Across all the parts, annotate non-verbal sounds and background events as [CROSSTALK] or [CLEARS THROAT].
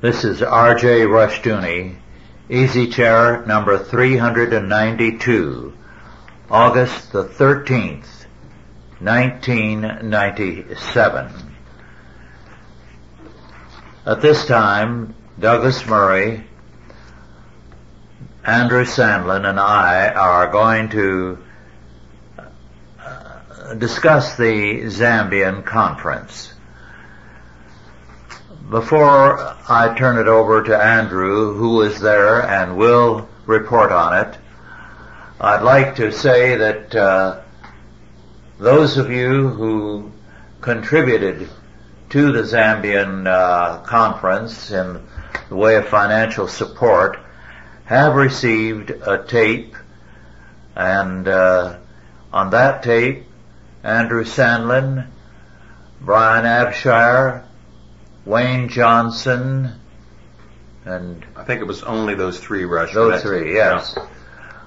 This is R.J. Rushdoony, Easy Chair number 392, August the 13th, 1997. At this time, Douglas Murray, Andrew Sandlin, and I are going to uh, discuss the Zambian conference. Before I turn it over to Andrew, who is there and will report on it, I'd like to say that uh, those of you who contributed to the Zambian uh, conference in the way of financial support have received a tape, and uh, on that tape, Andrew Sandlin, Brian Abshire, Wayne Johnson, and I think it was only those three Rush. those three, yes,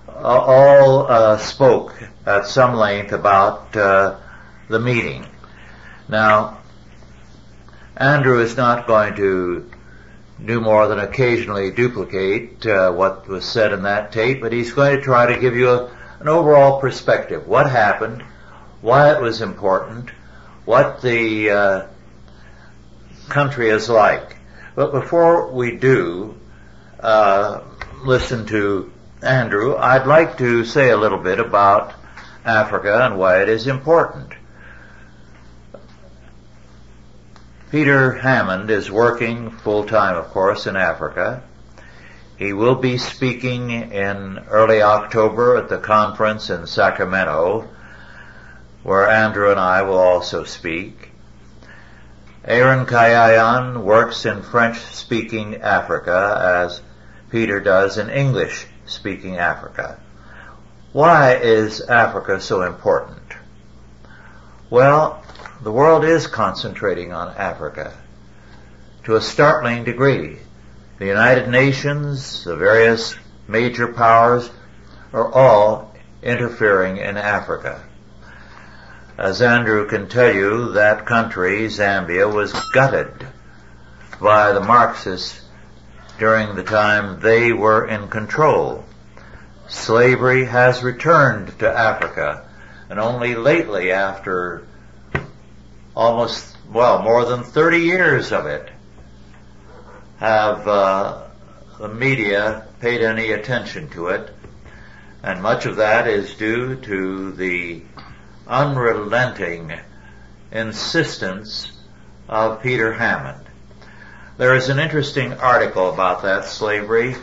all uh, spoke at some length about uh, the meeting. Now, Andrew is not going to do more than occasionally duplicate uh, what was said in that tape, but he's going to try to give you a, an overall perspective. What happened, why it was important, what the uh, country is like. But before we do uh, listen to Andrew, I'd like to say a little bit about Africa and why it is important. Peter Hammond is working full time, of course, in Africa. He will be speaking in early October at the conference in Sacramento, where Andrew and I will also speak. Aaron Kayayan works in French-speaking Africa as Peter does in English-speaking Africa. Why is Africa so important? Well, the world is concentrating on Africa to a startling degree. The United Nations, the various major powers are all interfering in Africa. As Andrew can tell you, that country, Zambia, was gutted by the Marxists during the time they were in control. Slavery has returned to Africa, and only lately after almost, well, more than 30 years of it, have uh, the media paid any attention to it. And much of that is due to the unrelenting insistence of Peter Hammond. There is an interesting article about that slavery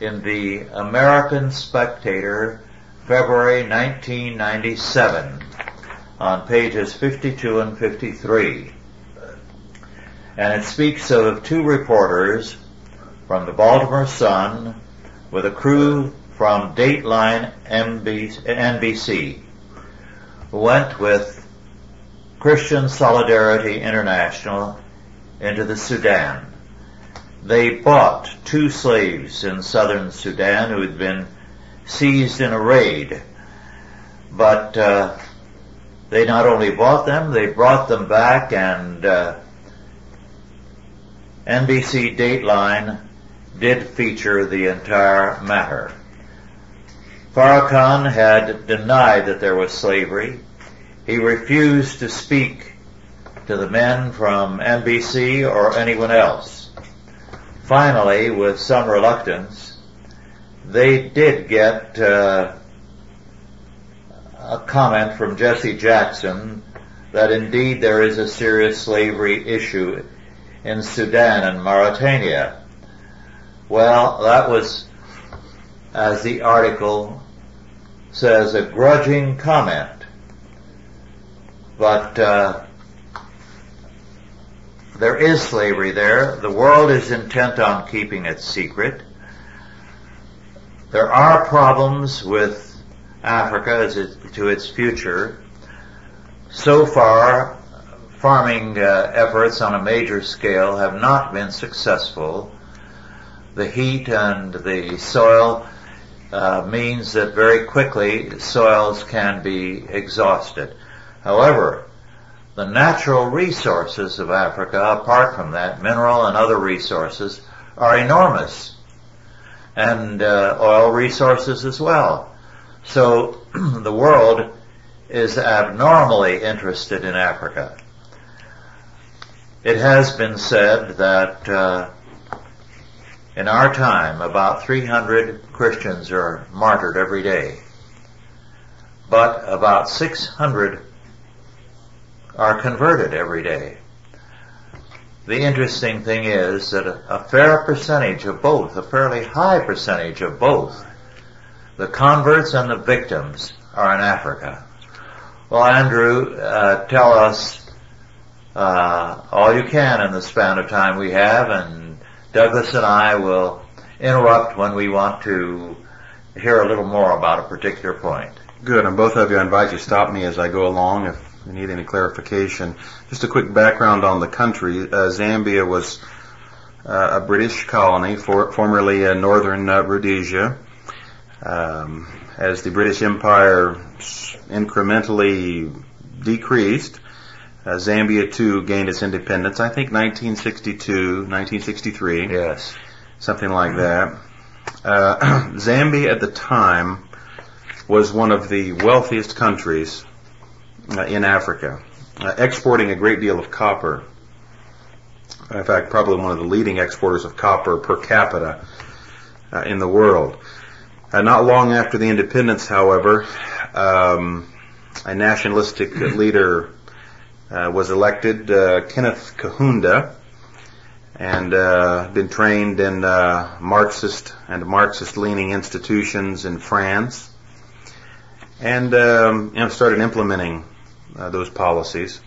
in the American Spectator, February 1997 on pages 52 and 53. And it speaks of two reporters from the Baltimore Sun with a crew from Dateline NBC went with Christian Solidarity International into the Sudan. They bought two slaves in southern Sudan who had been seized in a raid, but uh, they not only bought them, they brought them back and uh, NBC Dateline did feature the entire matter. Farrakhan had denied that there was slavery. He refused to speak to the men from NBC or anyone else. Finally, with some reluctance, they did get uh, a comment from Jesse Jackson that indeed there is a serious slavery issue in Sudan and Mauritania. Well, that was, as the article says, a grudging comment. But uh, there is slavery there. The world is intent on keeping it secret. There are problems with Africa as it, to its future. So far, farming uh, efforts on a major scale have not been successful. The heat and the soil uh, means that very quickly soils can be exhausted. However, the natural resources of Africa, apart from that, mineral and other resources, are enormous. And uh, oil resources as well. So [CLEARS THROAT] the world is abnormally interested in Africa. It has been said that uh, in our time about 300 Christians are martyred every day, but about 600 are converted every day. The interesting thing is that a, fair percentage of both, a fairly high percentage of both, the converts and the victims are in Africa. Well, Andrew, uh, tell us uh, all you can in the span of time we have, and Douglas and I will interrupt when we want to hear a little more about a particular point. Good, and both of you, I invite you to stop me as I go along if you need any clarification. Just a quick background on the country. Uh, Zambia was uh, a British colony, for, formerly uh, northern Rhodesia. Um, as the British Empire incrementally decreased, uh, Zambia too gained its independence. I think 1962, 1963. Yes. Something like that. Uh, [CLEARS THROAT] Zambia at the time was one of the wealthiest countries uh, in Africa, uh, exporting a great deal of copper. In fact, probably one of the leading exporters of copper per capita uh, in the world. Uh, not long after the independence, however, um, a nationalistic leader uh, was elected uh, Kenneth Kaunda and uh, been trained in uh, Marxist and Marxist-leaning institutions in France, and um, you know, started implementing uh, those policies,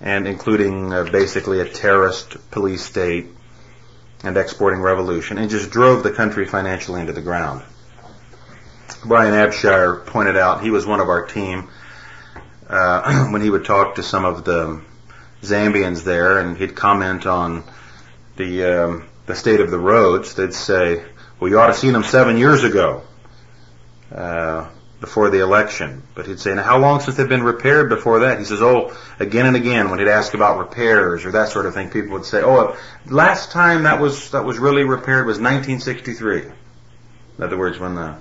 and including uh, basically a terrorist police state and exporting revolution, and just drove the country financially into the ground. Brian Abshire pointed out he was one of our team uh, [CLEARS THROAT] when he would talk to some of the Zambians there, and he'd comment on the um, the state of the roads. They'd say, "Well, you ought to seen them seven years ago, uh, before the election." But he'd say, "Now, how long since they've been repaired before that?" He says, "Oh, again and again." When he'd ask about repairs or that sort of thing, people would say, "Oh, last time that was that was really repaired was 1963." In other words, when the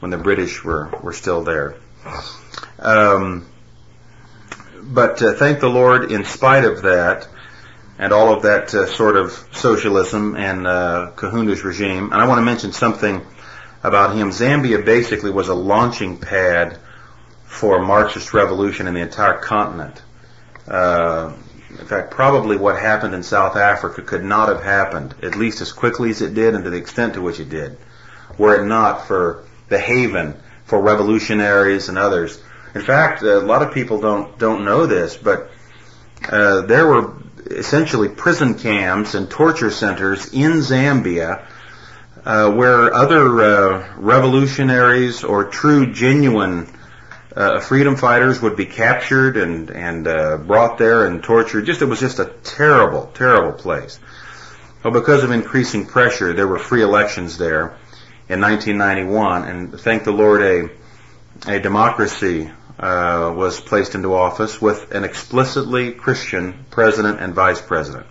when the British were were still there. Um, but uh, thank the Lord, in spite of that, and all of that uh, sort of socialism and uh, Kaunda's regime, and I want to mention something about him. Zambia basically was a launching pad for Marxist revolution in the entire continent. Uh, in fact, probably what happened in South Africa could not have happened, at least as quickly as it did and to the extent to which it did, were it not for the haven for revolutionaries and others in fact, a lot of people don't don't know this, but uh, there were essentially prison camps and torture centers in Zambia uh, where other uh, revolutionaries or true, genuine uh, freedom fighters would be captured and and uh, brought there and tortured. Just it was just a terrible, terrible place. Well, because of increasing pressure, there were free elections there in 1991, and thank the Lord, a a democracy uh, was placed into office with an explicitly Christian president and vice president.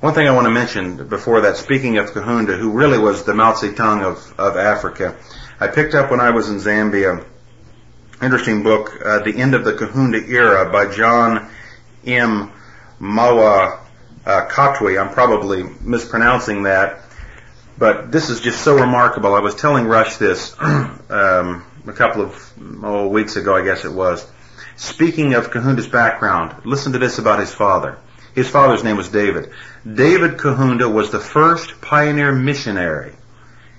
One thing I want to mention before that, speaking of Kaunda, who really was the Mao Zedong of, of Africa, I picked up when I was in Zambia, interesting book, uh, The End of the Kaunda Era by John M. Mawa uh. I'm probably mispronouncing that, but this is just so remarkable. I was telling Rush this [CLEARS THROAT] um, a couple of oh, weeks ago, I guess it was. Speaking of Kaunda's background, listen to this about his father. His father's name was David. David Kaunda was the first pioneer missionary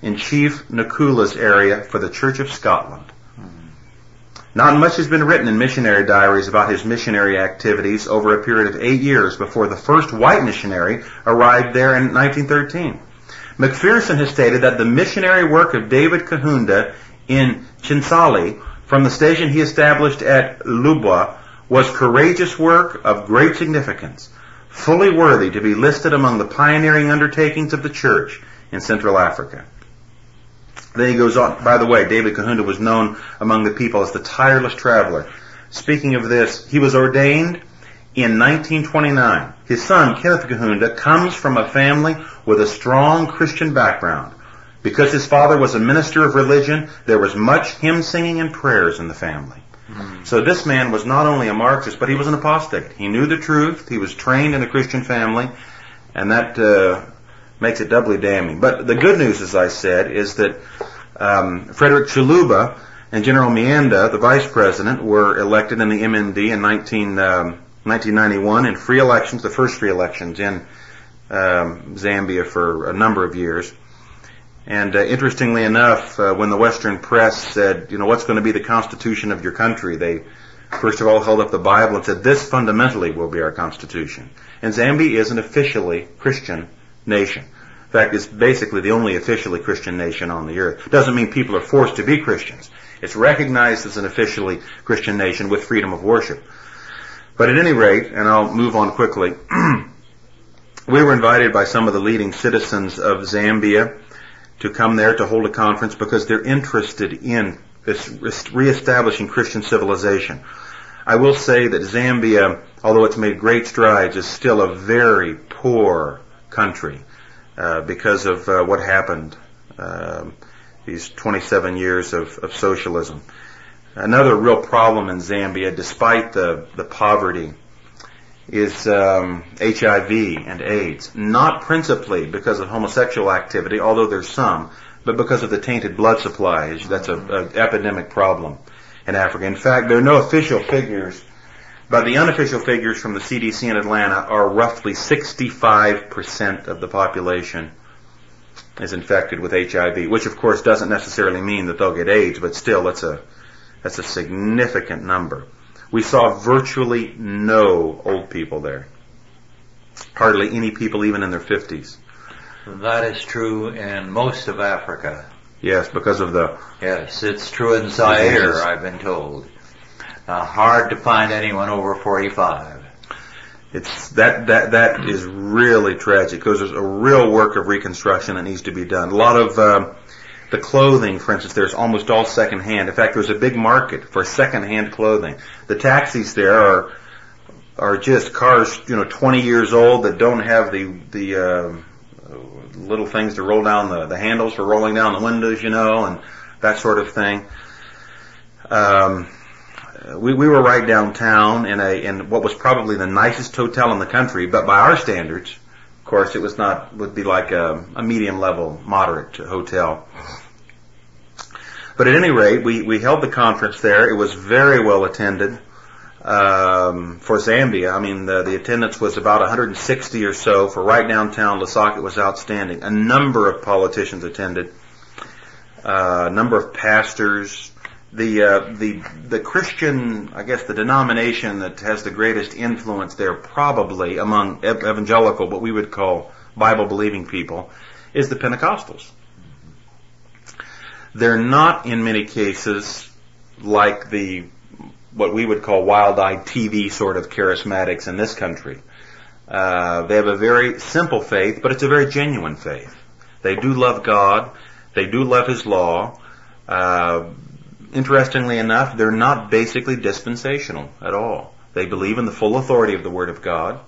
in Chief Nakula's area for the Church of Scotland. Not much has been written in missionary diaries about his missionary activities over a period of eight years before the first white missionary arrived there in 1913. McPherson has stated that the missionary work of David Kaunda in Chinsali from the station he established at Lubwa was courageous work of great significance, fully worthy to be listed among the pioneering undertakings of the church in Central Africa. Then he goes on, by the way, David Kaunda was known among the people as the tireless traveler. speaking of this, he was ordained in 1929. His son, Kenneth Kaunda, comes from a family with a strong Christian background. Because his father was a minister of religion, there was much hymn singing and prayers in the family. Mm-hmm. So this man was not only a Marxist, but he was an apostate. He knew the truth. He was trained in a Christian family, and that uh, makes it doubly damning. But the good news, as I said, is that um, Frederick Chiluba and General Miyanda, the vice president, were elected in the MMD in 19, um, 1991 in free elections, the first free elections in um, Zambia for a number of years. And uh, interestingly enough, uh, when the Western press said, you know, what's going to be the constitution of your country, they first of all held up the Bible and said, this fundamentally will be our constitution. And Zambia is an officially Christian nation. In fact, it's basically the only officially Christian nation on the earth. Doesn't mean people are forced to be Christians. It's recognized as an officially Christian nation with freedom of worship. But at any rate, and I'll move on quickly, [CLEARS THROAT] we were invited by some of the leading citizens of Zambia to come there to hold a conference because they're interested in this reestablishing Christian civilization. I will say that Zambia, although it's made great strides, is still a very poor country uh, because of uh, what happened um, these 27 years of, of, socialism. Another real problem in Zambia, despite the, the poverty, is um, HIV and AIDS. Not principally because of homosexual activity, although there's some, but because of the tainted blood supply. That's an epidemic problem in Africa. In fact, there are no official figures, but the unofficial figures from the CDC in Atlanta are roughly 65% of the population is infected with HIV, which of course doesn't necessarily mean that they'll get AIDS, but still that's a, that's a significant number. We saw virtually no old people there. Hardly any people even in their 50s. That is true in most of Africa. Yes, because of the. Yes, it's true in Zaire, I've been told. Uh, hard to find anyone over 45. It's that that that is really tragic because there's a real work of reconstruction that needs to be done. A lot of um, the clothing, for instance, there's almost all secondhand. In fact, there's a big market for secondhand clothing. The taxis there are are just cars, you know, 20 years old that don't have the the uh, little things to roll down the, the handles for rolling down the windows, you know, and that sort of thing. Um, we, we were right downtown in a in what was probably the nicest hotel in the country, but by our standards, course, it was not would be like a, a medium level, moderate hotel. But at any rate, we, we held the conference there. It was very well attended um, for Zambia. I mean, the, the attendance was about 160 or so. For right downtown Lusaka, it was outstanding. A number of politicians attended. Uh, a number of pastors. The uh, the the Christian, I guess, the denomination that has the greatest influence there, probably among evangelical, what we would call Bible believing people, is the Pentecostals. They're not in many cases like the what we would call wild-eyed TV sort of charismatics in this country. Uh, they have a very simple faith, but it's a very genuine faith. They do love God. They do love His law. Uh, interestingly enough, they're not basically dispensational at all. They believe in the full authority of the Word of God.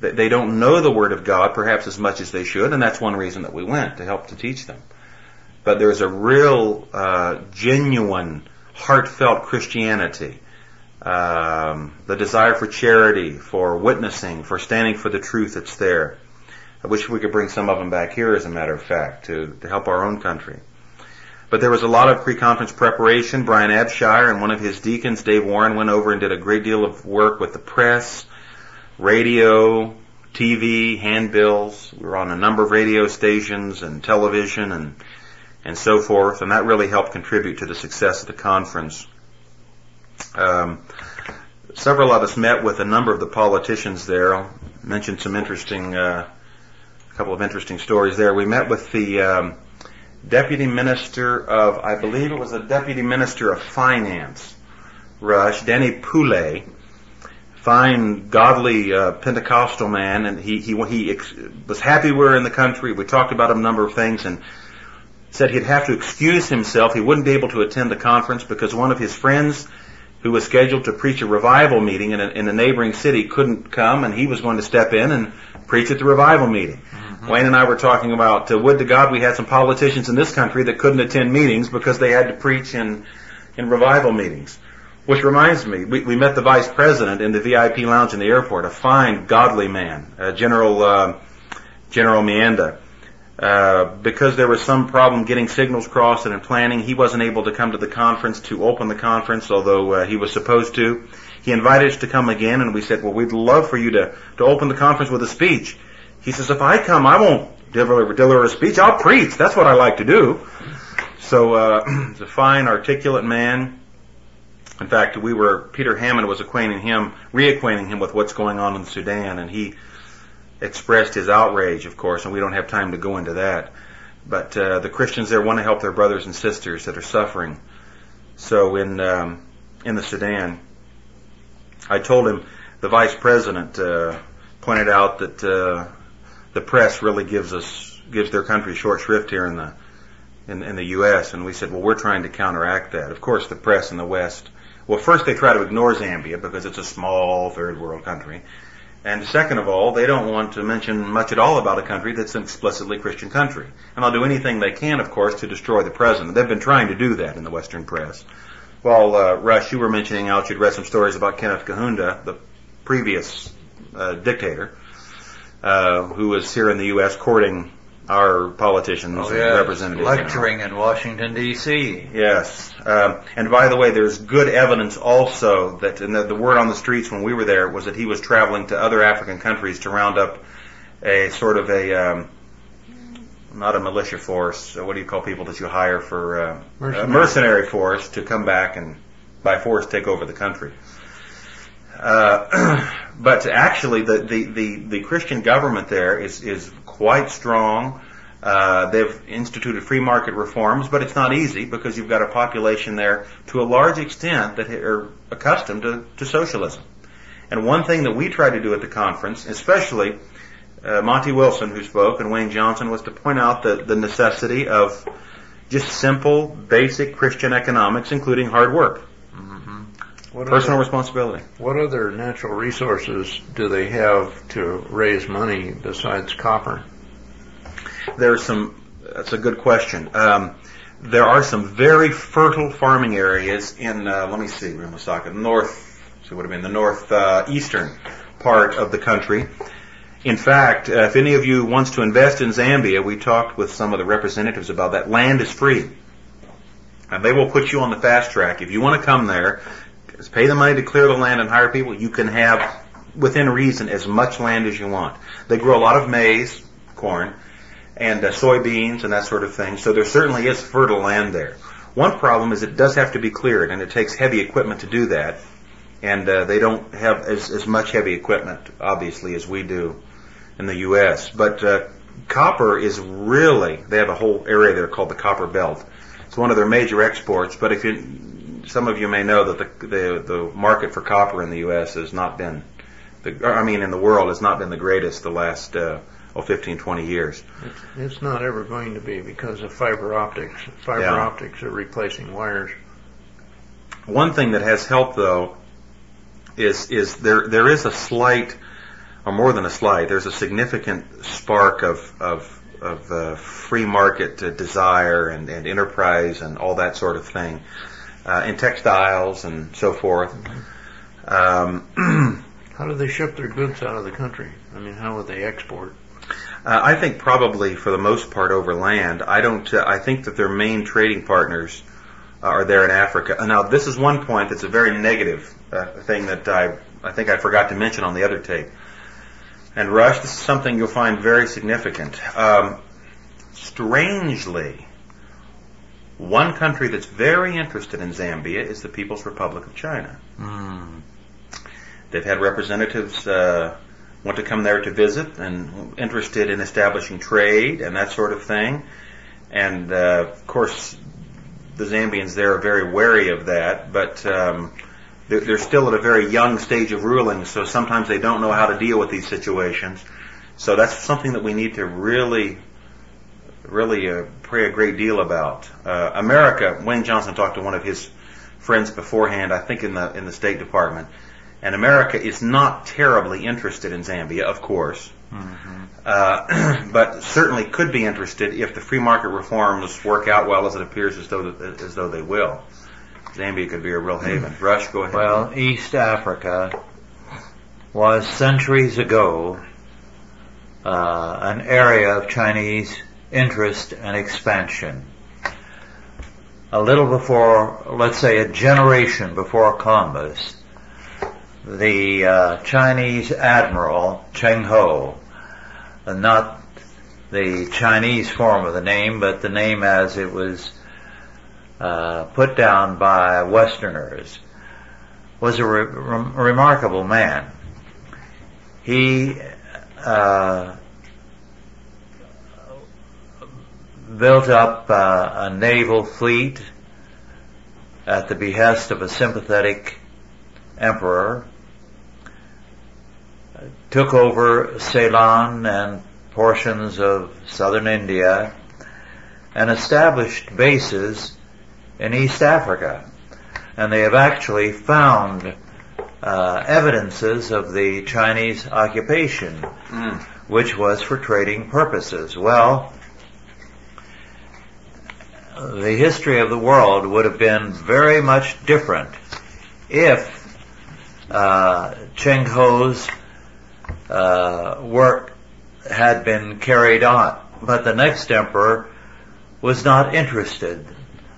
They don't know the Word of God perhaps as much as they should, and that's one reason that we went to help to teach them. But there's a real, uh, genuine heartfelt Christianity, um, the desire for charity, for witnessing, for standing for the truth that's there. I wish we could bring some of them back here, as a matter of fact, to, to help our own country. But there was a lot of pre-conference preparation. Brian Abshire and one of his deacons, Dave Warren, went over and did a great deal of work with the press, radio, TV, handbills. We were on a number of radio stations and television and and so forth, and that really helped contribute to the success of the conference. Um, several of us met with a number of the politicians there. I'll mention some interesting, uh, a couple of interesting stories there. We met with the um, deputy minister of, I believe it was the deputy minister of finance, Rush, Danny Poulet, fine, godly uh, Pentecostal man, and he he he ex- was happy we were in the country. We talked about a number of things, and said he'd have to excuse himself. He wouldn't be able to attend the conference because one of his friends who was scheduled to preach a revival meeting in a, in a neighboring city couldn't come, and he was going to step in and preach at the revival meeting. Wayne and I were talking about, uh, would to God we had some politicians in this country that couldn't attend meetings because they had to preach in, in revival meetings. Which reminds me, we, we met the vice president in the VIP lounge in the airport, a fine, godly man, uh, General, uh, General Miyanda. Uh, because there was some problem getting signals crossed and in planning, he wasn't able to come to the conference to open the conference, although uh, he was supposed to. He invited us to come again, and we said, "Well, we'd love for you to to open the conference with a speech." He says, "If I come, I won't deliver, deliver a speech. I'll preach. That's what I like to do." So uh, [CLEARS THROAT] he's a fine, articulate man. In fact, we were Peter Hammond was acquainting him, reacquainting him with what's going on in Sudan, and he expressed his outrage, of course, and we don't have time to go into that. But uh, the Christians there want to help their brothers and sisters that are suffering. So in um, in the Sudan, I told him the vice president uh, pointed out that uh, the press really gives us gives their country short shrift here in the in, in the U.S. And we said, well, we're trying to counteract that. Of course, the press in the West. Well, first they try to ignore Zambia because it's a small third world country. And second of all, they don't want to mention much at all about a country that's an explicitly Christian country. And they'll do anything they can, of course, to destroy the president. They've been trying to do that in the Western press. Well, uh, Rush, you were mentioning out, you'd read some stories about Kenneth Kaunda, the previous uh, dictator, uh, who was here in the U.S. courting our politicians oh, and representatives. Lecturing in Washington, D.C. Yes. Um, and by the way, there's good evidence also that, and the, the word on the streets when we were there was that he was traveling to other African countries to round up a sort of a, um, not a militia force, what do you call people that you hire for, uh, mercenary. a mercenary force to come back and by force take over the country. Uh, [CLEARS THROAT] but actually, the, the, the, the, Christian government there is, is quite strong. Uh, they've instituted free market reforms, but it's not easy because you've got a population there to a large extent that are accustomed to, to socialism. And one thing that we tried to do at the conference, especially uh, Monty Wilson, who spoke, and Wayne Johnson, was to point out the, the necessity of just simple, basic Christian economics, including hard work. What Personal other, responsibility. What other natural resources do they have to raise money besides copper? There's some. That's a good question. Um, there are some very fertile farming areas in. Uh, let me see. Ramasaka, north. So it would have been the northeastern uh, part of the country. In fact, uh, if any of you wants to invest in Zambia, we talked with some of the representatives about that. Land is free. And they will put you on the fast track. If you want to come there, is pay the money to clear the land and hire people. You can have, within reason, as much land as you want. They grow a lot of maize, corn, and uh, soybeans and that sort of thing. So there certainly is fertile land there. One problem is it does have to be cleared, and it takes heavy equipment to do that. And uh, they don't have as, as much heavy equipment, obviously, as we do in the U.S. But uh, copper is really, they have a whole area there called the Copper Belt. It's one of their major exports, but if you, some of you may know that the, the, the market for copper in the U.S. has not been, the, I mean, in the world has not been the greatest the last uh, oh, 15, 20 years. It's, it's not ever going to be because of fiber optics. Fiber yeah. optics are replacing wires. One thing that has helped though is is there there is a slight, or more than a slight, there's a significant spark of of of uh, free market uh, desire and, and enterprise and all that sort of thing uh, in textiles and so forth. Um, [CLEARS THROAT] how do they ship their goods out of the country? I mean, how would they export? Uh, I think probably for the most part over land. I don't. Uh, I think that their main trading partners are there in Africa. Now, this is one point that's a very negative uh, thing that I I think I forgot to mention on the other tape. And Rush, this is something you'll find very significant. Um, strangely, one country that's very interested in Zambia is the People's Republic of China. Mm. They've had representatives uh, want to come there to visit and interested in establishing trade and that sort of thing. And uh, of course, the Zambians there are very wary of that, but um, they're, they're still at a very young stage of ruling, so sometimes they don't know how to deal with these situations. So that's something that we need to really really uh, pray a great deal about. Uh, America, Wayne Johnson talked to one of his friends beforehand, I think in the in the State Department, and America is not terribly interested in Zambia, of course, mm-hmm. uh, [CLEARS THROAT] but certainly could be interested if the free market reforms work out well, as it appears as though as though they will. Zambia could be a real haven. Rush, go ahead. Well, East Africa was centuries ago uh, an area of Chinese interest and expansion. A little before, let's say a generation before Columbus, the uh, Chinese admiral Cheng Ho, uh, not the Chinese form of the name, but the name as it was uh, put down by Westerners, was a re- remarkable man. He uh, built up uh, a naval fleet at the behest of a sympathetic emperor, took over Ceylon and portions of southern India, and established bases in East Africa. And they have actually found uh, evidences of the Chinese occupation, mm. which was for trading purposes. Well, the history of the world would have been very much different if uh, Cheng Ho's uh, work had been carried on. But the next emperor was not interested.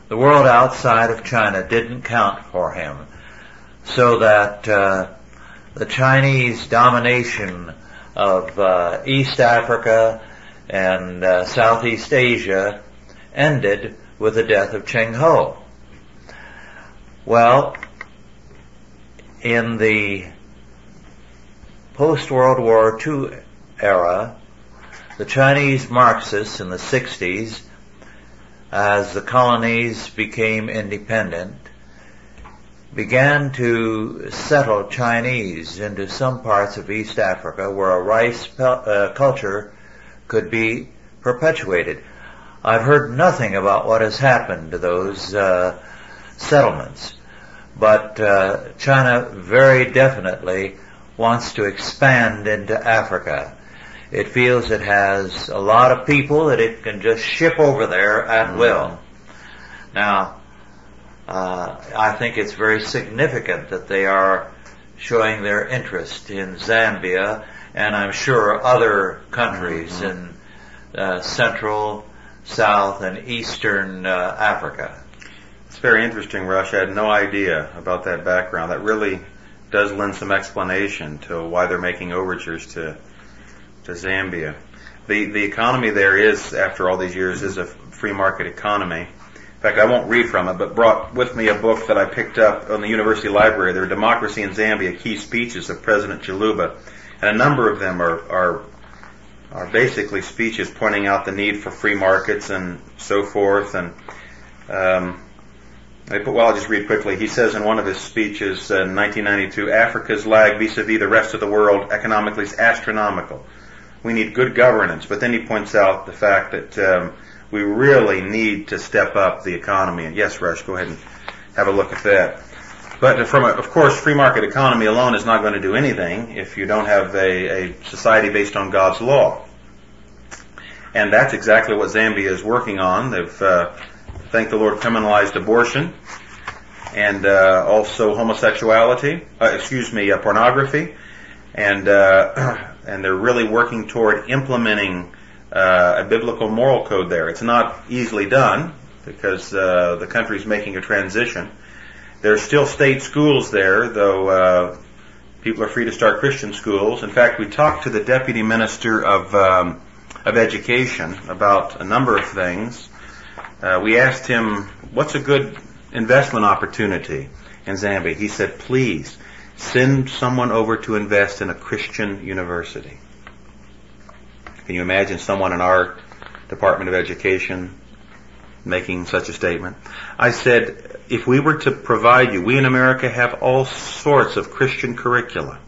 The world outside of China didn't count for him so that uh, the Chinese domination of uh, East Africa and uh, Southeast Asia ended with the death of Cheng Ho. Well, in the post-World War II era, the Chinese Marxists in the 60s, as the colonies became independent, began to settle Chinese into some parts of East Africa where a rice uh, culture could be perpetuated. I've heard nothing about what has happened to those uh, settlements, but uh, China very definitely wants to expand into Africa. It feels it has a lot of people that it can just ship over there at mm-hmm. will. Now, uh, I think it's very significant that they are showing their interest in Zambia and I'm sure other countries mm-hmm. in uh, Central, South, and Eastern uh, Africa. It's very interesting, Rush. I had no idea about that background. That really does lend some explanation to why they're making overtures to to Zambia. The the economy there is, after all these years, is a free market economy. In fact, I won't read from it, but brought with me a book that I picked up on the university library. There are Democracy in Zambia key speeches of President Chiluba, and a number of them are, are, are basically speeches pointing out the need for free markets and so forth. And um, well, I'll just read quickly. He says in one of his speeches in 1992, Africa's lag vis-a-vis the rest of the world economically is astronomical. We need good governance, but then he points out the fact that um, we really need to step up the economy. And yes, Rush, go ahead and have a look at that. But from a, of course, free market economy alone is not going to do anything if you don't have a, a society based on God's law. And that's exactly what Zambia is working on. They've, uh, thank the Lord, criminalized abortion and uh, also homosexuality. Uh, excuse me, uh, pornography, and uh, [CLEARS THROAT] and they're really working toward implementing uh, a biblical moral code there. It's not easily done because the country's making a transition. There are still state schools there, though uh, people are free to start Christian schools. In fact, we talked to the deputy minister of um, of education about a number of things. Uh, we asked him, "What's a good investment opportunity in Zambia?" He said, "Please." Send someone over to invest in a Christian university. Can you imagine someone in our Department of Education making such a statement? I said, if we were to provide you, we in America have all sorts of Christian curricula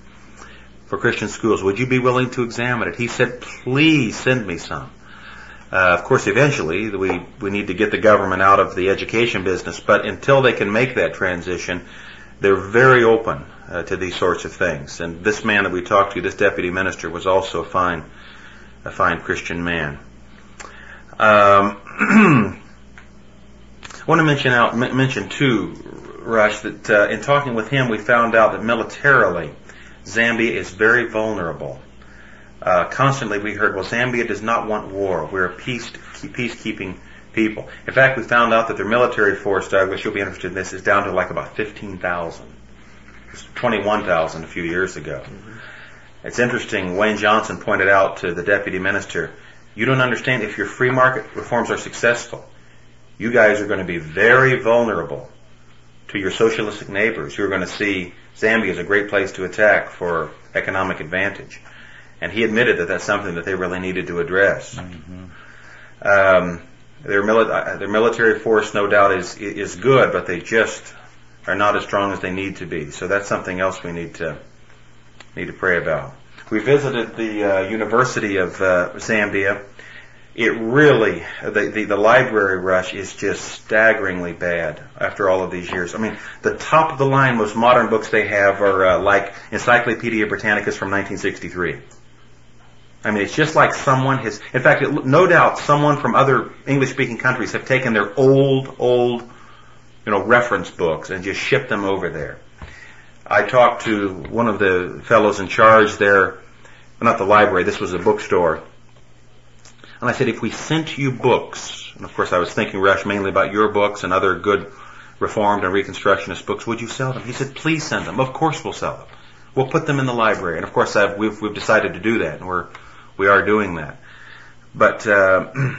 for Christian schools. Would you be willing to examine it? He said, please send me some. Uh, of course, eventually we we need to get the government out of the education business, but until they can make that transition, they're very open uh, to these sorts of things. And this man that we talked to, this deputy minister, was also a fine a fine Christian man. Um, [CLEARS THROAT] I want to mention out mention too, Rush, that uh, in talking with him, we found out that militarily, Zambia is very vulnerable. Uh, constantly, we heard, well, Zambia does not want war. We're a peace peacekeeping people. In fact, we found out that their military force, Douglas, you'll be interested in this, is down to like about 15,000. It was 21,000 a few years ago. Mm-hmm. It's interesting, Wayne Johnson pointed out to the deputy minister, you don't understand if your free market reforms are successful, you guys are going to be very vulnerable to your socialistic neighbors who are going to see Zambia as a great place to attack for economic advantage. And he admitted that that's something that they really needed to address. Mm-hmm. Um, their, mili- uh, their military force, no doubt, is is good, but they just are not as strong as they need to be. So that's something else we need to need to pray about. We visited the uh, University of uh, Zambia it really the, the, the library rush is just staggeringly bad after all of these years. I mean, the top of the line most modern books they have are uh, like Encyclopedia Britannicus from 1963. I mean, it's just like someone has. In fact, it, no doubt, someone from other English-speaking countries have taken their old, old, you know, reference books and just shipped them over there. I talked to one of the fellows in charge there, not the library. This was a bookstore and I said, if we sent you books, and of course I was thinking, Rush, mainly about your books and other good Reformed and Reconstructionist books, would you sell them? He said, please send them. Of course we'll sell them. We'll put them in the library. And of course I've, we've, we've decided to do that, and we're, we are doing that. But, uh, [CLEARS THROAT]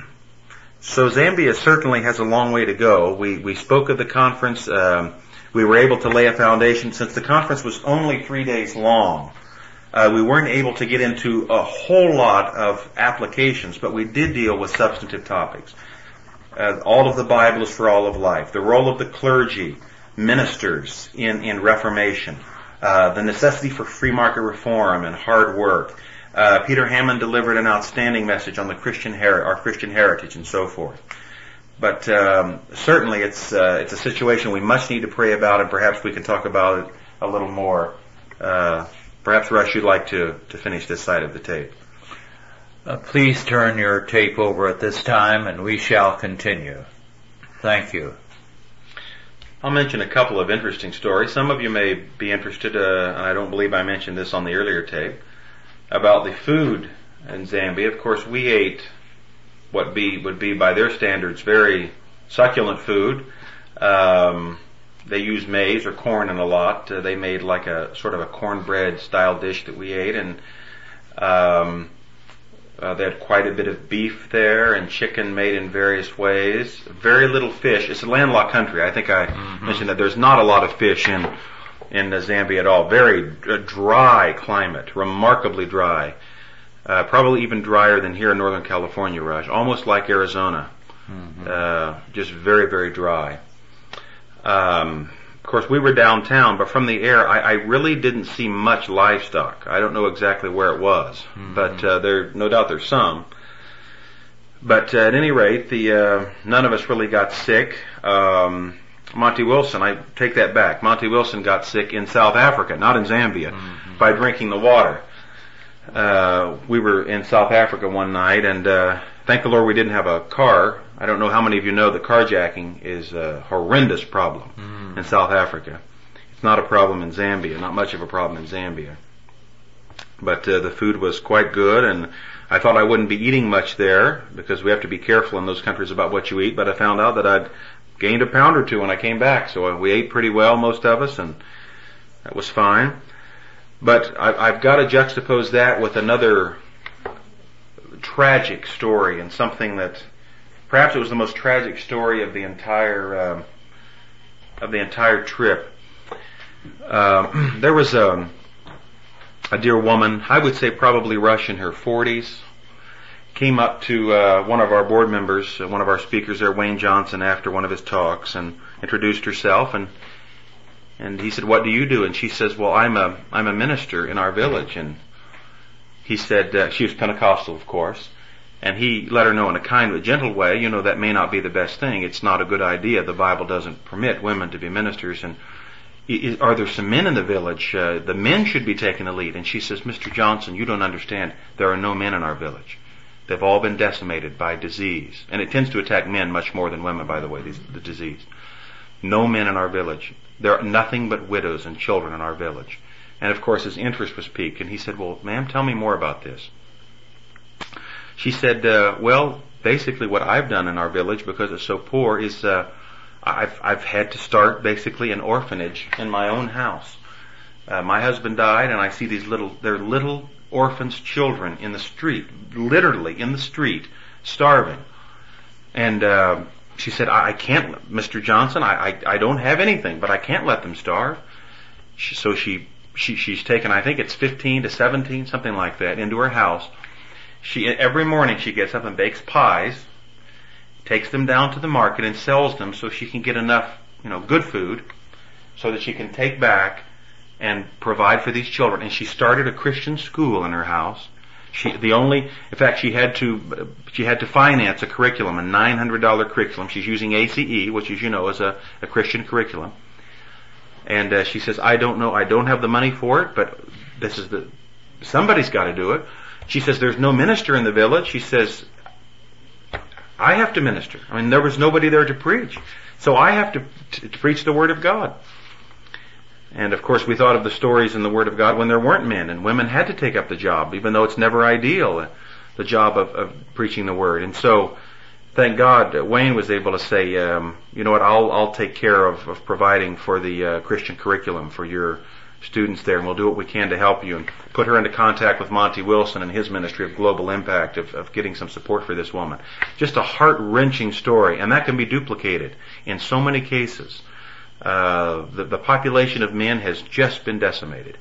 so Zambia certainly has a long way to go. We, we spoke at the conference. Um, we were able to lay a foundation since the conference was only three days long uh, we weren't able to get into a whole lot of applications, but we did deal with substantive topics. Uh, all of the Bible is for all of life. The role of the clergy, ministers in, in Reformation, uh, the necessity for free market reform and hard work. Uh, Peter Hammond delivered an outstanding message on the Christian her- our Christian heritage and so forth. But um, certainly, it's uh, it's a situation we much need to pray about, and perhaps we can talk about it a little more uh, Perhaps, Rush, you'd like to, to finish this side of the tape. Uh, please turn your tape over at this time and we shall continue. Thank you. I'll mention a couple of interesting stories. Some of you may be interested, uh, and I don't believe I mentioned this on the earlier tape, about the food in Zambia. Of course, we ate what be, would be by their standards very succulent food. Um, they used maize or corn in a lot. Uh, they made like a sort of a cornbread style dish that we ate, and um, uh, they had quite a bit of beef there and chicken made in various ways. Very little fish. It's a landlocked country. I think I mm-hmm. mentioned that there's not a lot of fish in in Zambia at all. Very uh, dry climate, remarkably dry. Uh, probably even drier than here in Northern California, Rush. Almost like Arizona. Mm-hmm. Uh, just very, very dry. Um, of course, we were downtown, but from the air, I, I, really didn't see much livestock. I don't know exactly where it was, mm-hmm. but uh, there, no doubt, there's some. But uh, at any rate, the uh, none of us really got sick. Um, Monty Wilson, I take that back. Monty Wilson got sick in South Africa, not in Zambia, mm-hmm. by drinking the water. Uh, we were in South Africa one night, and uh, thank the Lord we didn't have a car I don't know how many of you know that carjacking is a horrendous problem mm. in South Africa. It's not a problem in Zambia, not much of a problem in Zambia. But uh, the food was quite good, and I thought I wouldn't be eating much there because we have to be careful in those countries about what you eat. But I found out that I'd gained a pound or two when I came back, so uh, we ate pretty well, most of us, and that was fine. But I, I've got to juxtapose that with another tragic story and something that Perhaps it was the most tragic story of the entire um, of the entire trip. Uh, [CLEARS THROAT] there was a, a dear woman, I would say probably Rush in her 40s, came up to uh, one of our board members, uh, one of our speakers there, Wayne Johnson, after one of his talks, and introduced herself, and and he said, "What do you do?" And she says, "Well, I'm a I'm a minister in our village." And he said uh, she was Pentecostal, of course. And he let her know in a kind but gentle way, you know, that may not be the best thing. It's not a good idea. The Bible doesn't permit women to be ministers. And are there some men in the village? Uh, the men should be taking the lead. And she says, Mr. Johnson, you don't understand. There are no men in our village. They've all been decimated by disease. And it tends to attack men much more than women, by the way, these, the disease. No men in our village. There are nothing but widows and children in our village. And of course his interest was piqued and he said, well, ma'am, tell me more about this. She said, uh, well, basically what I've done in our village because it's so poor is, uh, I've, I've had to start basically an orphanage in my own house. Uh, my husband died and I see these little, they're little orphans children in the street, literally in the street, starving. And, uh, she said, I, I can't, Mr. Johnson, I, I, I, don't have anything, but I can't let them starve. She, so she, she, she's taken, I think it's 15 to 17, something like that, into her house. She, every morning she gets up and bakes pies, takes them down to the market and sells them so she can get enough, you know, good food so that she can take back and provide for these children. And she started a Christian school in her house. She, the only, in fact, she had to, she had to finance a curriculum, a $900 curriculum. She's using ACE, which as you know is a, a Christian curriculum. And uh, she says, I don't know, I don't have the money for it, but this is the, somebody's got to do it. She says, there's no minister in the village. She says, I have to minister. I mean, there was nobody there to preach. So I have to, to, to preach the Word of God. And of course we thought of the stories in the Word of God when there weren't men and women had to take up the job, even though it's never ideal, the job of, of preaching the Word. And so, thank God, Wayne was able to say, um, you know what, I'll, I'll take care of, of providing for the uh, Christian curriculum for your students there and we'll do what we can to help you and put her into contact with Monty Wilson and his ministry of global impact of, of getting some support for this woman. Just a heart-wrenching story and that can be duplicated in so many cases. Uh, the, the population of men has just been decimated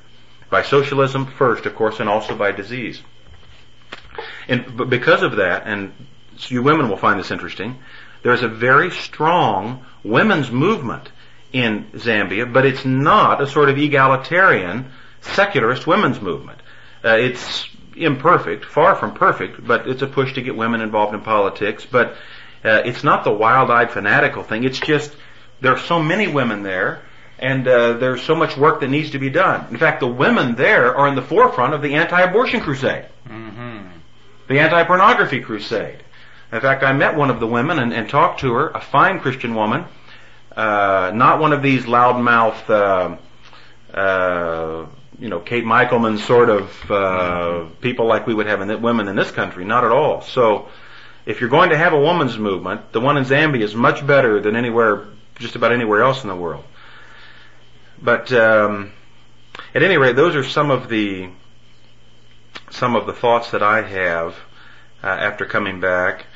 by socialism first, of course, and also by disease. And because of that, and you women will find this interesting, there's a very strong women's movement in Zambia, but it's not a sort of egalitarian, secularist women's movement. Uh, it's imperfect, far from perfect, but it's a push to get women involved in politics. But uh, it's not the wild-eyed fanatical thing. It's just there are so many women there, and uh, there's so much work that needs to be done. In fact, the women there are in the forefront of the anti-abortion crusade, mm-hmm. the anti-pornography crusade. In fact, I met one of the women and, and talked to her, a fine Christian woman, uh, not one of these loudmouth, uh, uh, you know, Kate Michelman sort of uh, people like we would have in the, women in this country. Not at all. So, if you're going to have a woman's movement, the one in Zambia is much better than anywhere just about anywhere else in the world. But um, at any rate, those are some of the some of the thoughts that I have uh, after coming back.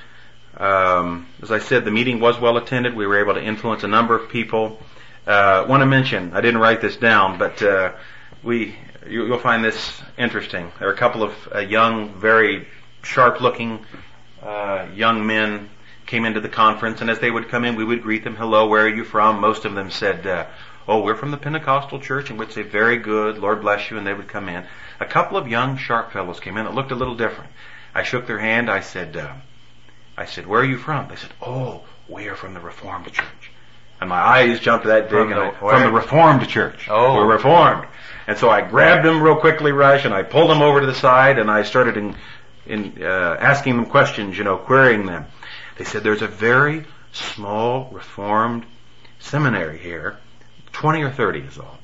Um, as I said, the meeting was well attended. We were able to influence a number of people. Uh, want to mention, I didn't write this down, but uh, we you, will find this interesting. There are a couple of uh, young, very sharp-looking uh, young men came into the conference, and as they would come in, we would greet them, hello, where are you from? Most of them said, uh, oh, we're from the Pentecostal church, and we'd say, very good, Lord bless you, and they would come in. A couple of young, sharp fellows came in that looked a little different. I shook their hand, I said, uh, I said, where are you from? They said, oh, we are from the Reformed Church. And my eyes jumped to that big, from, the, from the Reformed Church. Oh. We're Reformed. And so I grabbed them real quickly, Rush, and I pulled them over to the side, and I started in, in uh, asking them questions, you know, querying them. They said there's a very small Reformed seminary here, 20 or 30 is all.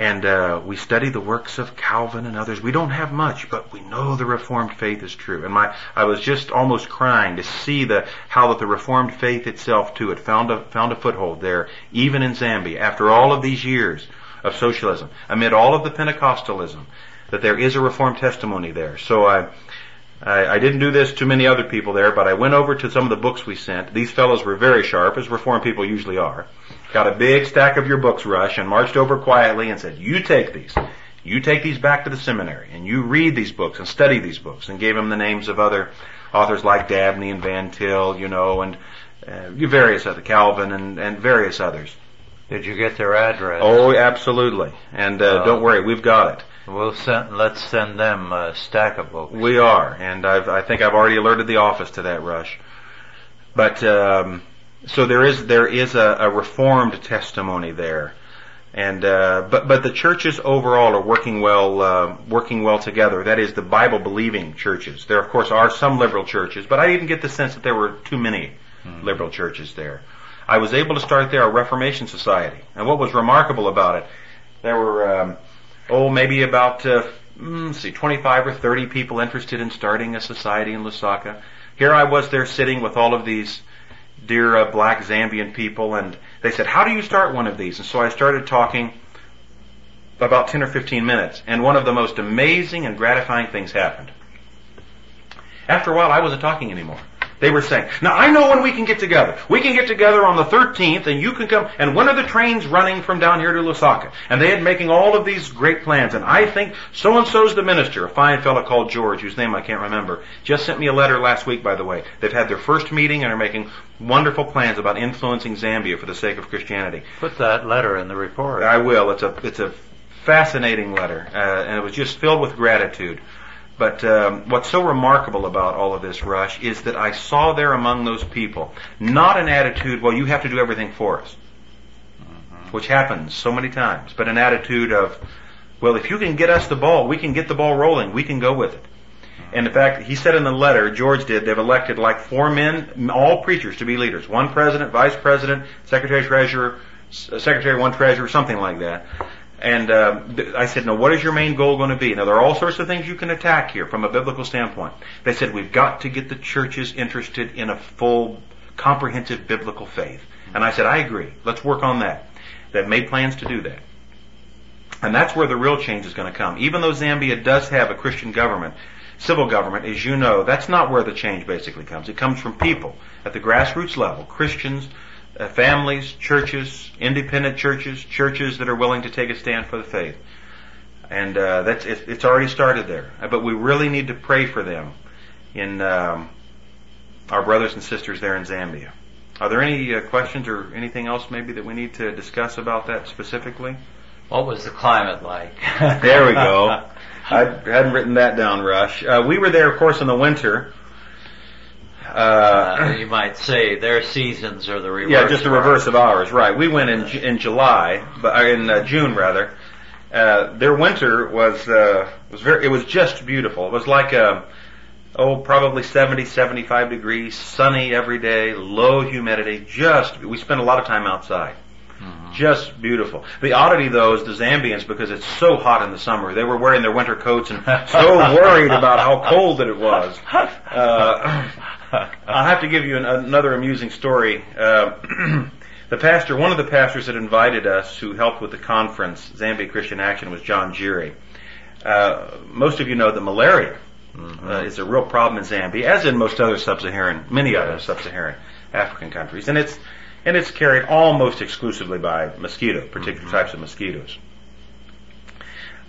And uh, we study the works of Calvin and others. We don't have much, but we know the Reformed faith is true. And my, I was just almost crying to see the how that the Reformed faith itself too had found a found a foothold there, even in Zambia, after all of these years of socialism, amid all of the Pentecostalism, that there is a Reformed testimony there. So I I, I, didn't do this to many other people there, but I went over to some of the books we sent. These fellows were very sharp, as reformed people usually are. Got a big stack of your books, Rush, and marched over quietly and said, you take these. You take these back to the seminary, and you read these books and study these books, and gave him the names of other authors like Dabney and Van Til, you know, and uh, various other, Calvin and, and various others. Did you get their address? Oh, absolutely. And uh, don't worry, we've got it. We'll send, let's send them a stack of books. We are, and I've, I think I've already alerted the office to that rush. But um, so there is there is a, a reformed testimony there, and uh, but but the churches overall are working well uh, working well together. That is the Bible believing churches. There of course are some liberal churches, but I didn't get the sense that there were too many mm-hmm. liberal churches there. I was able to start there a Reformation Society, and what was remarkable about it, there were um, oh maybe about uh, mm, see 25 or 30 people interested in starting a society in Lusaka. Here I was there sitting with all of these dear uh, black Zambian people, and they said, "How do you start one of these?" And so I started talking about 10 or 15 minutes, and one of the most amazing and gratifying things happened. After a while, I wasn't talking anymore. They were saying, now I know when we can get together. We can get together on the 13th and you can come, and when are the trains running from down here to Lusaka? And they had making all of these great plans, and I think so-and-so's the minister, a fine fellow called George, whose name I can't remember, just sent me a letter last week, by the way. They've had their first meeting and are making wonderful plans about influencing Zambia for the sake of Christianity. Put that letter in the report. I will. It's a, it's a fascinating letter, uh, and it was just filled with gratitude. But um, what's so remarkable about all of this, Rush, is that I saw there among those people not an attitude, well, you have to do everything for us, mm-hmm. which happens so many times, but an attitude of, well, if you can get us the ball, we can get the ball rolling, we can go with it. Mm-hmm. And in fact, he said in the letter, George did, they've elected like four men, all preachers to be leaders. One president, vice president, secretary treasurer, secretary, one treasurer, something like that. And uh, I said, "No, what is your main goal going to be?" Now there are all sorts of things you can attack here from a biblical standpoint. They said we've got to get the churches interested in a full, comprehensive biblical faith. And I said, "I agree. Let's work on that." They've made plans to do that, and that's where the real change is going to come. Even though Zambia does have a Christian government, civil government, as you know, that's not where the change basically comes. It comes from people at the grassroots level, Christians families, churches, independent churches, churches that are willing to take a stand for the faith. And uh, that's it, it's already started there. Uh, but we really need to pray for them in um, our brothers and sisters there in Zambia. Are there any uh, questions or anything else maybe that we need to discuss about that specifically? What was the climate like? there we go. [LAUGHS] I hadn't written that down, Rush. Uh, we were there, of course, in the winter. Uh, you might say their seasons are the reverse. Yeah, just the reverse of ours, right? We went in in July, but uh, in uh, June rather. Uh, their winter was uh, was very. It was just beautiful. It was like a uh, oh probably 70, 75 degrees, sunny every day, low humidity. Just we spent a lot of time outside. Mm-hmm. Just beautiful. The oddity though is the Zambians because it's so hot in the summer. They were wearing their winter coats and [LAUGHS] so worried about how cold that it was. [LAUGHS] Uh, I'll have to give you an, another amusing story. Uh, [CLEARS THROAT] the pastor, one of the pastors that invited us, who helped with the conference, Zambia Christian Action, was John Jiri. Uh, most of you know that malaria mm-hmm. uh, is a real problem in Zambia, as in most other sub-Saharan, many other sub-Saharan African countries, and it's and it's carried almost exclusively by mosquito, particular mm-hmm. types of mosquitoes.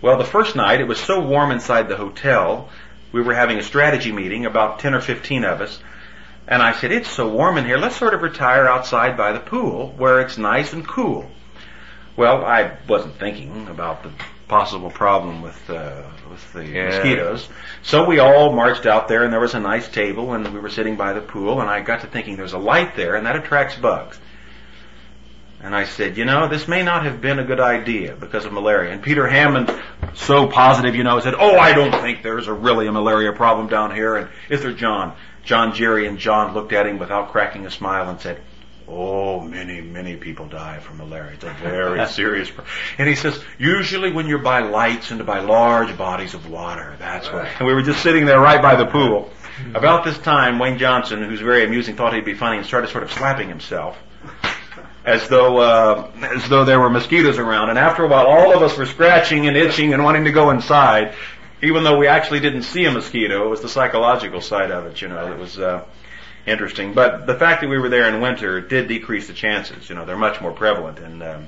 Well, the first night it was so warm inside the hotel, we were having a strategy meeting, about 10 or 15 of us, and I said, it's so warm in here, let's sort of retire outside by the pool where it's nice and cool. Well, I wasn't thinking about the possible problem with uh, with the yeah. mosquitoes. So we all marched out there, and there was a nice table, and we were sitting by the pool, and I got to thinking, there's a light there, and that attracts bugs. And I said, you know, this may not have been a good idea because of malaria. And Peter Hammond, so positive, you know, said, oh, I don't think there's a really a malaria problem down here. And is there John? John Jerry, and John looked at him without cracking a smile and said, Oh, many, many people die from malaria. It's a very [LAUGHS] serious problem. And he says, usually when you're by lights and by large bodies of water, that's what. And [LAUGHS] we were just sitting there right by the pool. About this time, Wayne Johnson, who's very amusing, thought he'd be funny and started sort of slapping himself as though uh, as though there were mosquitoes around. And after a while, all of us were scratching and itching and wanting to go inside, even though we actually didn't see a mosquito. It was the psychological side of it, you know, that was uh, interesting. But the fact that we were there in winter did decrease the chances. You know, they're much more prevalent in um,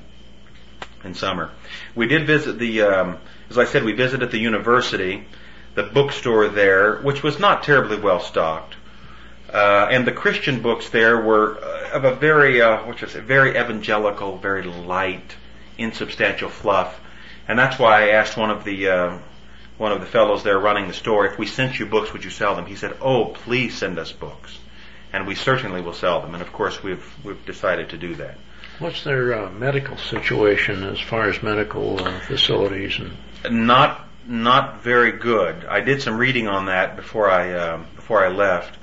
in summer. We did visit the, um, as I said, we visited the university, the bookstore there, which was not terribly well stocked. Uh, and the Christian books there were uh, of a very, uh, what should I say, very evangelical, very light, insubstantial fluff. And that's why I asked one of the uh, one of the fellows there running the store, if we sent you books, would you sell them? He said, "Oh, please send us books." And we certainly will sell them. And of course, we've we've decided to do that. What's their uh, medical situation as far as medical uh, facilities and Not not very good. I did some reading on that before I uh, before I left.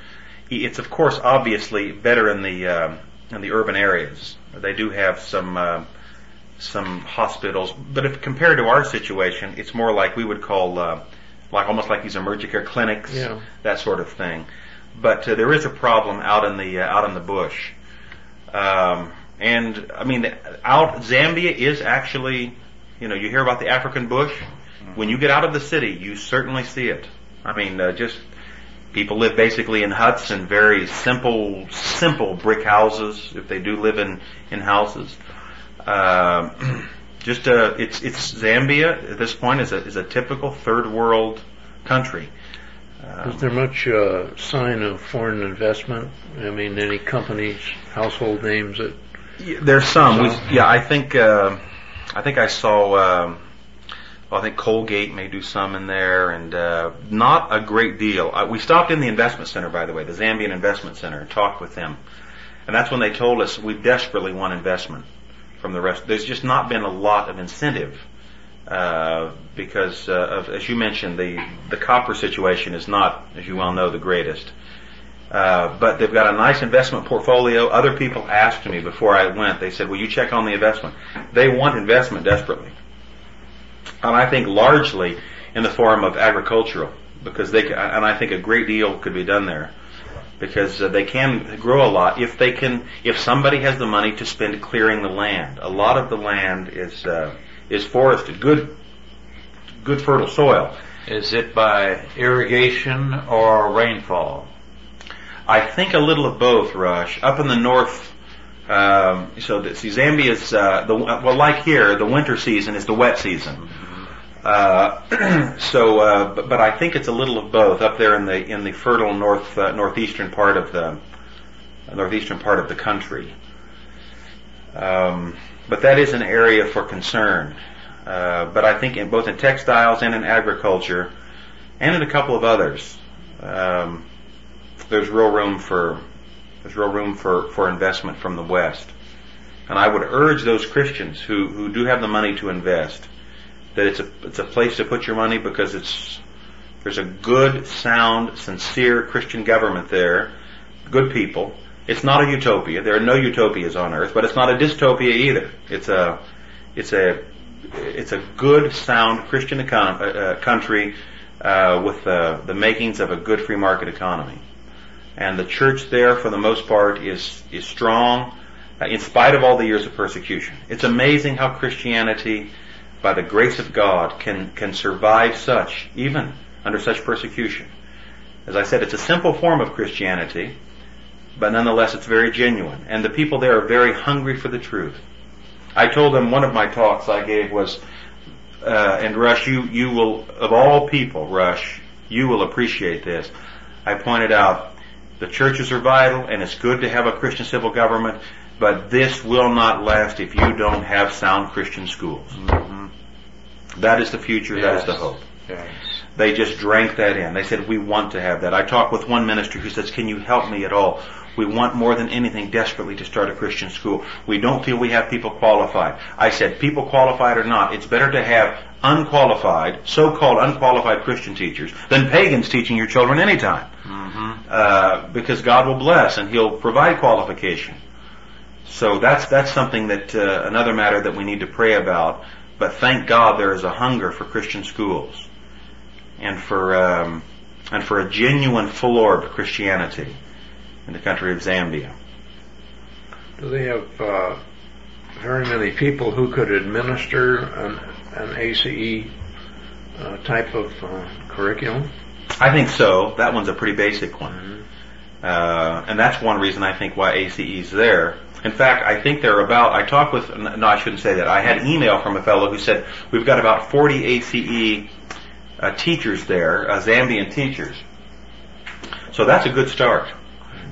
It's of course obviously better in the uh, in the urban areas. They do have some uh, some hospitals, but if compared to our situation, it's more like we would call uh, like almost like these emergency care clinics, Yeah. that sort of thing. But uh, there is a problem out in the uh, out in the bush. Um, and I mean, out Zambia is actually, you know, you hear about the African bush. When you get out of the city, you certainly see it. I mean, uh, just people live basically in huts and very simple, simple brick houses. If they do live in in houses, Um just uh, it's it's Zambia at this point is a is a typical third world country. Um, is there much uh, sign of foreign investment? I mean, any companies, household names that There's some. We, yeah, I think uh, I think I saw. Um, well, I think Colgate may do some in there, and uh, not a great deal. Uh, we stopped in the investment center, by the way, the Zambian Investment Center, and talked with them, and that's when they told us we desperately want investment from the rest. There's just not been a lot of incentive uh, because, uh, of, as you mentioned, the the copper situation is not, as you well know, the greatest. Uh, but they've got a nice investment portfolio. Other people asked me before I went. They said, "Will you check on the investment?" They want investment desperately, and I think largely in the form of agricultural, because they ca- and I think a great deal could be done there, because uh, they can grow a lot if they can. If somebody has the money to spend clearing the land, a lot of the land is uh, is forested, good, good fertile soil. Is it by irrigation or rainfall? I think a little of both, Rush. Up in the north, um, so see, Zambia's uh, the well, like here, the winter season is the wet season. Uh, [CLEARS THROAT] so, uh, but, but I think it's a little of both up there in the in the fertile north uh, northeastern part of the northeastern part of the country. Um, but that is an area for concern. Uh, but I think in both in textiles and in agriculture, and in a couple of others, um, there's real room for there's real room for, for investment from the West. And I would urge those Christians who, who do have the money to invest that it's a it's a place to put your money because it's there's a good, sound, sincere Christian government there, good people. It's not a utopia. There are no utopias on earth, but it's not a dystopia either. It's a it's a it's a good, sound Christian econ- uh, country uh, with uh, the makings of a good free market economy and the church there, for the most part, is is strong, uh, in spite of all the years of persecution. It's amazing how Christianity, by the grace of God, can can survive such, even under such persecution. As I said, it's a simple form of Christianity, but nonetheless, it's very genuine, and the people there are very hungry for the truth. I told them one of my talks I gave was, uh, and Rush, you you will of all people, Rush, you will appreciate this. I pointed out the churches are vital and it's good to have a Christian civil government, but this will not last if you don't have sound Christian schools. Mm-hmm. That is the future, that is the hope. Yes. They just drank that in. They said, we want to have that. I talked with one minister who says, can you help me at all? We want more than anything desperately to start a Christian school. We don't feel we have people qualified. I said, people qualified or not, it's better to have unqualified, so-called unqualified Christian teachers than pagans teaching your children anytime. Uh, because God will bless and He'll provide qualification. So that's that's something that uh, another matter that we need to pray about. But thank God there is a hunger for Christian schools and for um, and for a genuine full orb Christianity in the country of Zambia. do they have uh, very many people who could administer an, an ACE uh, type of uh, curriculum? I think so. That one's a pretty basic one. Uh, and that's one reason I think why ACE is there. In fact, I think they're about, I talked with, no, I shouldn't say that. I had email from a fellow who said, we've got about 40 ACE uh, teachers there, uh, Zambian teachers. So that's a good start.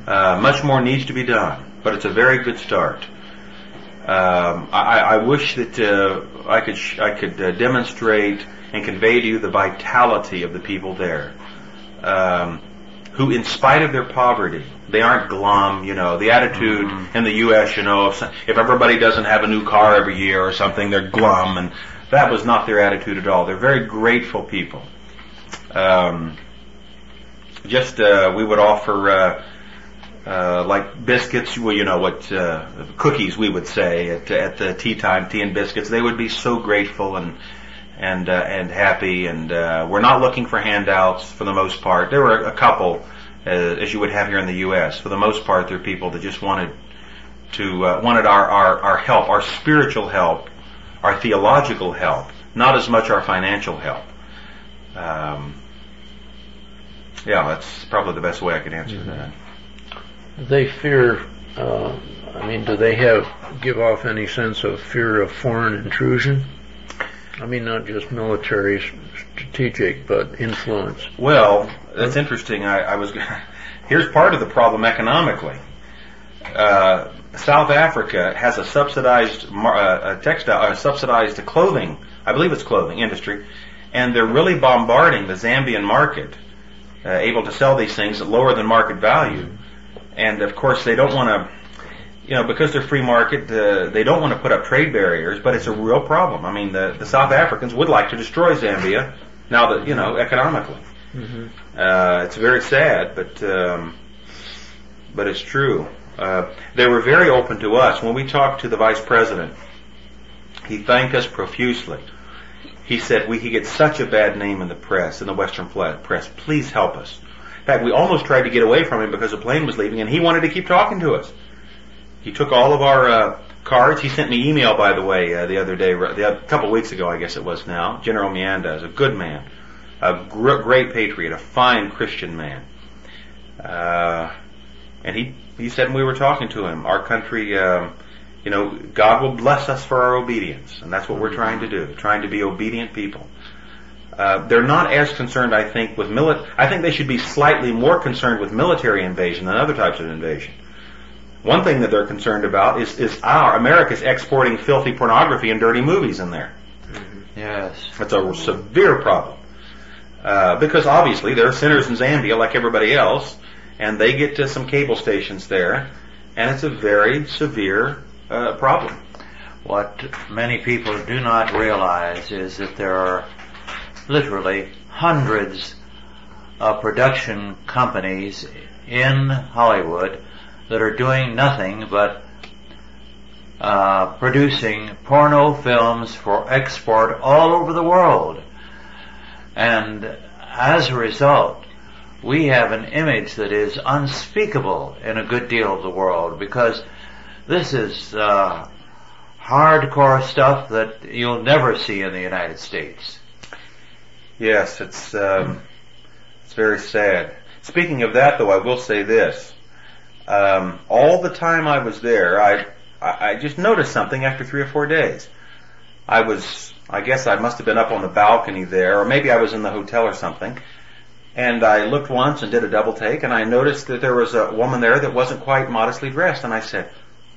Uh, much more needs to be done, but it's a very good start. Um, I, I wish that uh, I could sh- I could uh, demonstrate and convey to you the vitality of the people there, um, who, in spite of their poverty, they aren't glum. You know, the attitude Mhm. in the U.S. You know, if if everybody doesn't have a new car every year or something, they're glum, and that was not their attitude at all. They're very grateful people. Um, just uh, we would offer. Uh, like biscuits, well, you know what, uh, cookies we would say at, at the tea time, tea and biscuits. They would be so grateful and and uh, and happy, and uh, we're not looking for handouts for the most part. There were a couple, uh, as you would have here in the U.S. For the most part, they're people that just wanted to uh, wanted our, our our help, our spiritual help, our theological help, not as much our financial help. Um, yeah, that's probably the best way I could answer that. They fear. Uh, I mean, do they have give off any sense of fear of foreign intrusion? I mean, not just military, strategic, but influence. Well, that's interesting. I, I was. [LAUGHS] Here's part of the problem economically. Uh, South Africa has a subsidized uh, a textile, a subsidized clothing. I believe it's clothing industry, and they're really bombarding the Zambian market, uh, able to sell these things at lower than market value. And of course, they don't want to. You know, because they're free market, uh, they don't want to put up trade barriers, but it's a real problem. I mean, the, the South Africans would like to destroy Zambia now that, you know, economically. Uh, it's very sad, but um, but it's true. Uh, they were very open to us when we talked to the vice president. He thanked us profusely. He said we he gets such a bad name in the press, in the Western press. Please help us. In fact, we almost tried to get away from him because the plane was leaving, and he wanted to keep talking to us. He took all of our uh, cards. He sent me email, by the way, uh, the other day, the, a couple weeks ago, I guess it was now. General Miyanda is a good man, a gr- great patriot, a fine Christian man. Uh, and he, he said we were talking to him, our country, um, you know, God will bless us for our obedience. And that's what we're trying to do, trying to be obedient people. Uh, they're not as concerned, I think, with mili- I think they should be slightly more concerned with military invasion than other types of invasion. One thing that they're concerned about is, is our America's exporting filthy pornography and dirty movies in there. Yes. That's a severe problem. Uh, because obviously there are sinners in Zambia like everybody else, and they get to some cable stations there, and it's a very severe uh, problem. What many people do not realize is that there are literally hundreds of production companies in Hollywood that are doing nothing but uh, producing porno films for export all over the world. And as a result, we have an image that is unspeakable in a good deal of the world because this is uh, hardcore stuff that you'll never see in the United States. Yes, it's um, it's very sad. Speaking of that, though, I will say this: um, all the time I was there, I I just noticed something after three or four days. I was, I guess, I must have been up on the balcony there, or maybe I was in the hotel or something. And I looked once and did a double take, and I noticed that there was a woman there that wasn't quite modestly dressed, and I said,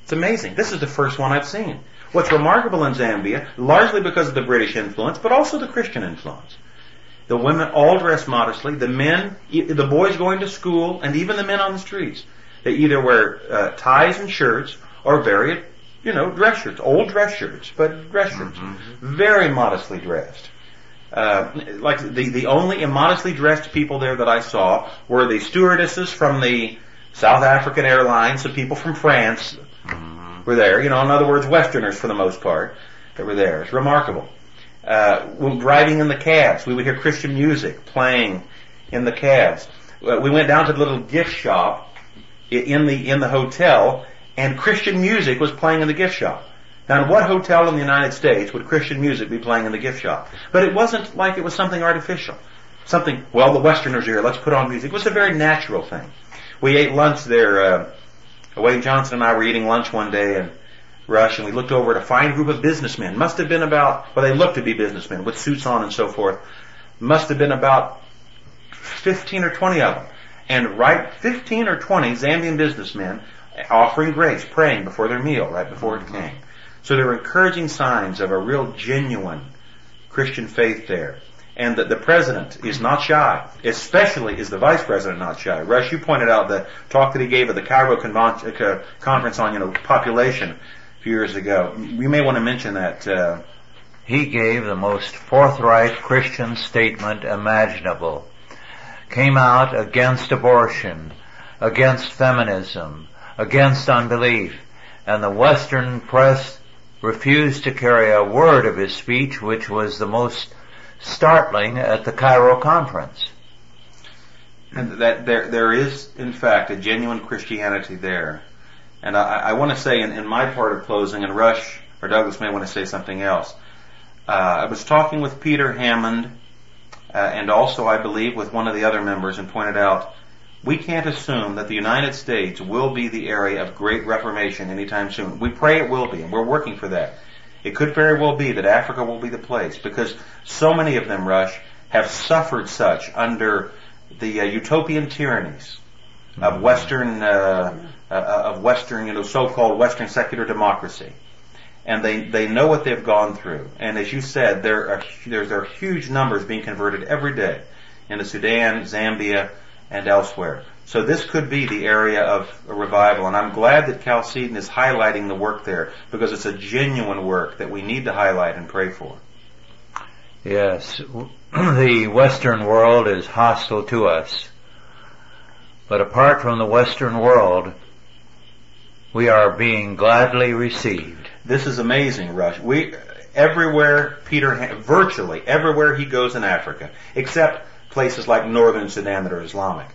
"It's amazing. This is the first one I've seen." What's remarkable in Zambia, largely because of the British influence, but also the Christian influence, the women all dress modestly. The men, the boys going to school, and even the men on the streets, they either wear uh, ties and shirts or very, you know, dress shirts, old dress shirts, but dress shirts, very modestly dressed. Uh, like the the only immodestly dressed people there that I saw were the stewardesses from the South African Airlines, the people from France were there. You know, in other words, Westerners for the most part that were there. It's remarkable uh, driving in the cabs, we would hear Christian music playing in the cabs. Uh, we went down to the little gift shop in the in the hotel, and Christian music was playing in the gift shop. Now, in what hotel in the United States would Christian music be playing in the gift shop? But it wasn't like it was something artificial. Something, well, the Westerners are here, let's put on music. It was a very natural thing. We ate lunch there, uh, Wayne Johnson and I were eating lunch one day in Rush, and we looked over at a fine group of businessmen. Must have been about, well, they looked to be businessmen with suits on and so forth. Must have been about 15 or 20 of them. And right, 15 or 20 Zambian businessmen offering grace, praying before their meal, right before it came. So there are encouraging signs of a real genuine Christian faith there. And that the president is not shy, especially is the vice president not shy. Rush, you pointed out the talk that he gave at the Cairo uh, conference on, you know, population few years ago. We may want to mention that. Uh, he gave the most forthright Christian statement imaginable. Came out against abortion, against feminism, against unbelief, and the Western press refused to carry a word of his speech, which was the most startling at the Cairo conference. And that there, there is, in fact, a genuine Christianity there. And I, I want to say in, in, my part of closing, and Rush or Douglas may want to say something else. Uh, I was talking with Peter Hammond, uh, and also I believe with one of the other members, and pointed out we can't assume that the United States will be the area of great reformation anytime soon. We pray it will be, and we're working for that. It could very well be that Africa will be the place because so many of them, Rush, have suffered such under the uh, utopian tyrannies of mm-hmm. Western, uh, uh, of Western, you know, so-called Western secular democracy. And they, they know what they've gone through. And as you said, there are, there are huge numbers being converted every day into Sudan, Zambia, and elsewhere. So this could be the area of revival, and I'm glad that Chalcedon is highlighting the work there because it's a genuine work that we need to highlight and pray for. Yes, [CLEARS THROAT] the Western world is hostile to us, but apart from the Western world, we are being gladly received. This is amazing, Rush. We everywhere Peter, virtually everywhere he goes in Africa, except places like northern Sudan that are Islamic.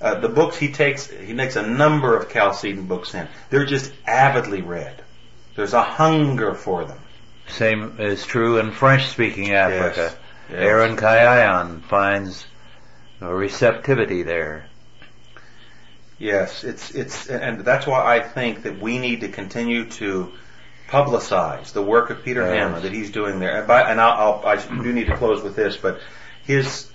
Uh, the books he takes, he makes a number of Chalcedon books in. They're just avidly read. There's a hunger for them. Same is true in French-speaking Africa. Yes. Yes. Aaron Kayayan finds a receptivity there. Yes, it's it's, and that's why I think that we need to continue to publicize the work of Peter yes. Hammond that he's doing there. And, by, and I'll, I'll, I do need to close with this, but his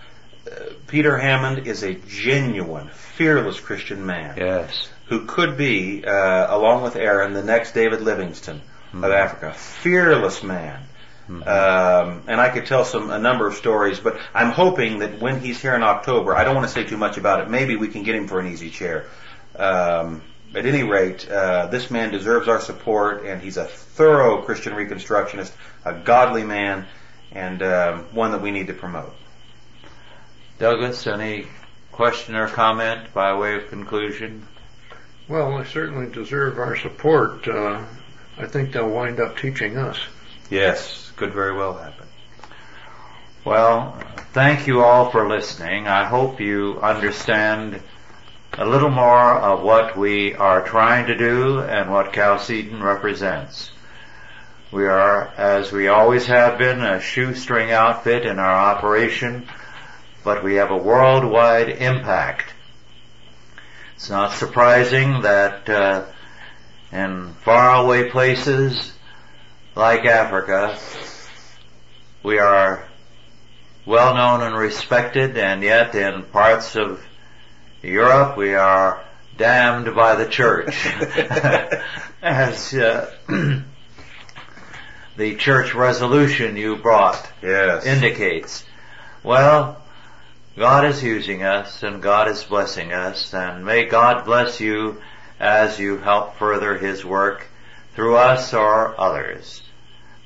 Peter Hammond is a genuine, fearless Christian man. Yes. Who could be, uh, along with Aaron, the next David Livingstone mm-hmm. of Africa. Fearless man. Mm-hmm. Um, and I could tell some a number of stories, but I'm hoping that when he's here in October, I don't want to say too much about it. Maybe we can get him for an easy chair. Um, at any rate, uh, this man deserves our support, and he's a thorough Christian Reconstructionist, a godly man, and um, one that we need to promote. Douglas, any question or comment by way of conclusion? Well, they certainly deserve our support. Uh, I think they'll wind up teaching us. Yes, could very well happen. Well, thank you all for listening. I hope you understand a little more of what we are trying to do and what Chalcedon represents. We are, as we always have been, a shoestring outfit in our operation but we have a worldwide impact. It's not surprising that uh, in faraway places like Africa, we are well known and respected, and yet in parts of Europe we are damned by the church, [LAUGHS] as uh, [CLEARS THROAT] the church resolution you brought yes. indicates. Well, God is using us and God is blessing us and may God bless you as you help further His work through us or others.